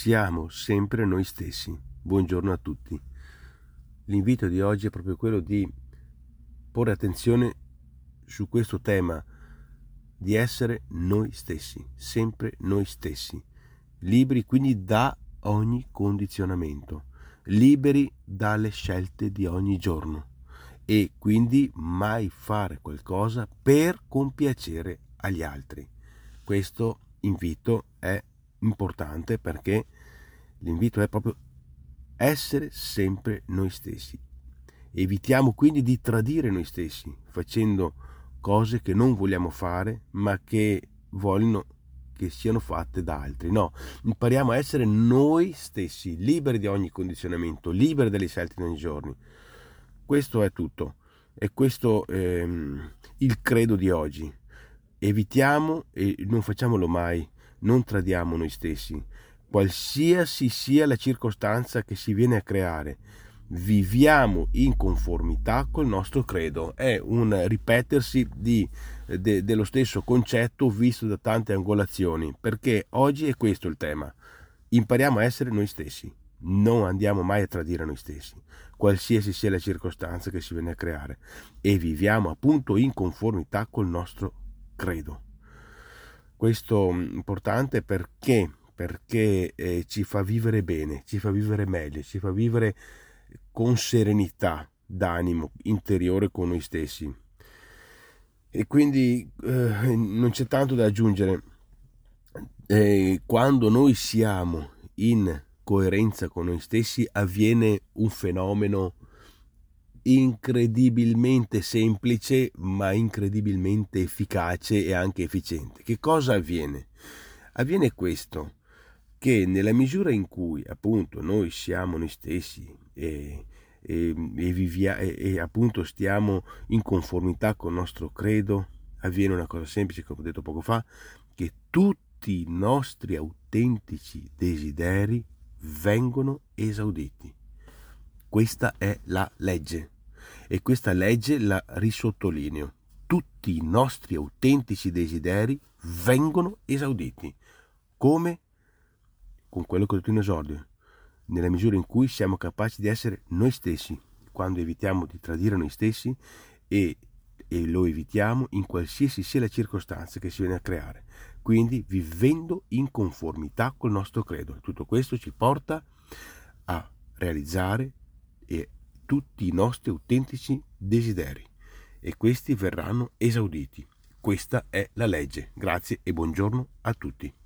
siamo sempre noi stessi. Buongiorno a tutti. L'invito di oggi è proprio quello di porre attenzione su questo tema di essere noi stessi, sempre noi stessi, liberi quindi da ogni condizionamento, liberi dalle scelte di ogni giorno e quindi mai fare qualcosa per compiacere agli altri. Questo invito è importante perché l'invito è proprio essere sempre noi stessi. Evitiamo quindi di tradire noi stessi facendo cose che non vogliamo fare ma che vogliono che siano fatte da altri. No, impariamo a essere noi stessi, liberi di ogni condizionamento, liberi dalle scelte di ogni giorno. Questo è tutto. E questo ehm, il credo di oggi. Evitiamo e non facciamolo mai, non tradiamo noi stessi, qualsiasi sia la circostanza che si viene a creare. Viviamo in conformità col nostro credo. È un ripetersi di, de, dello stesso concetto visto da tante angolazioni, perché oggi è questo il tema. Impariamo a essere noi stessi non andiamo mai a tradire noi stessi, qualsiasi sia la circostanza che si viene a creare, e viviamo appunto in conformità col nostro credo. Questo è mm, importante perché? Perché eh, ci fa vivere bene, ci fa vivere meglio, ci fa vivere con serenità d'animo interiore con noi stessi. E quindi eh, non c'è tanto da aggiungere. Eh, quando noi siamo in coerenza con noi stessi avviene un fenomeno incredibilmente semplice ma incredibilmente efficace e anche efficiente. Che cosa avviene? Avviene questo, che nella misura in cui appunto noi siamo noi stessi e, e, e, vivia, e, e appunto stiamo in conformità con il nostro credo, avviene una cosa semplice, come ho detto poco fa, che tutti i nostri autentici desideri vengono esauditi. Questa è la legge e questa legge la risottolineo. Tutti i nostri autentici desideri vengono esauditi. Come? Con quello che ho detto in esordio, nella misura in cui siamo capaci di essere noi stessi, quando evitiamo di tradire noi stessi e, e lo evitiamo in qualsiasi sia la circostanza che si viene a creare quindi vivendo in conformità col nostro credo. Tutto questo ci porta a realizzare tutti i nostri autentici desideri e questi verranno esauditi. Questa è la legge. Grazie e buongiorno a tutti.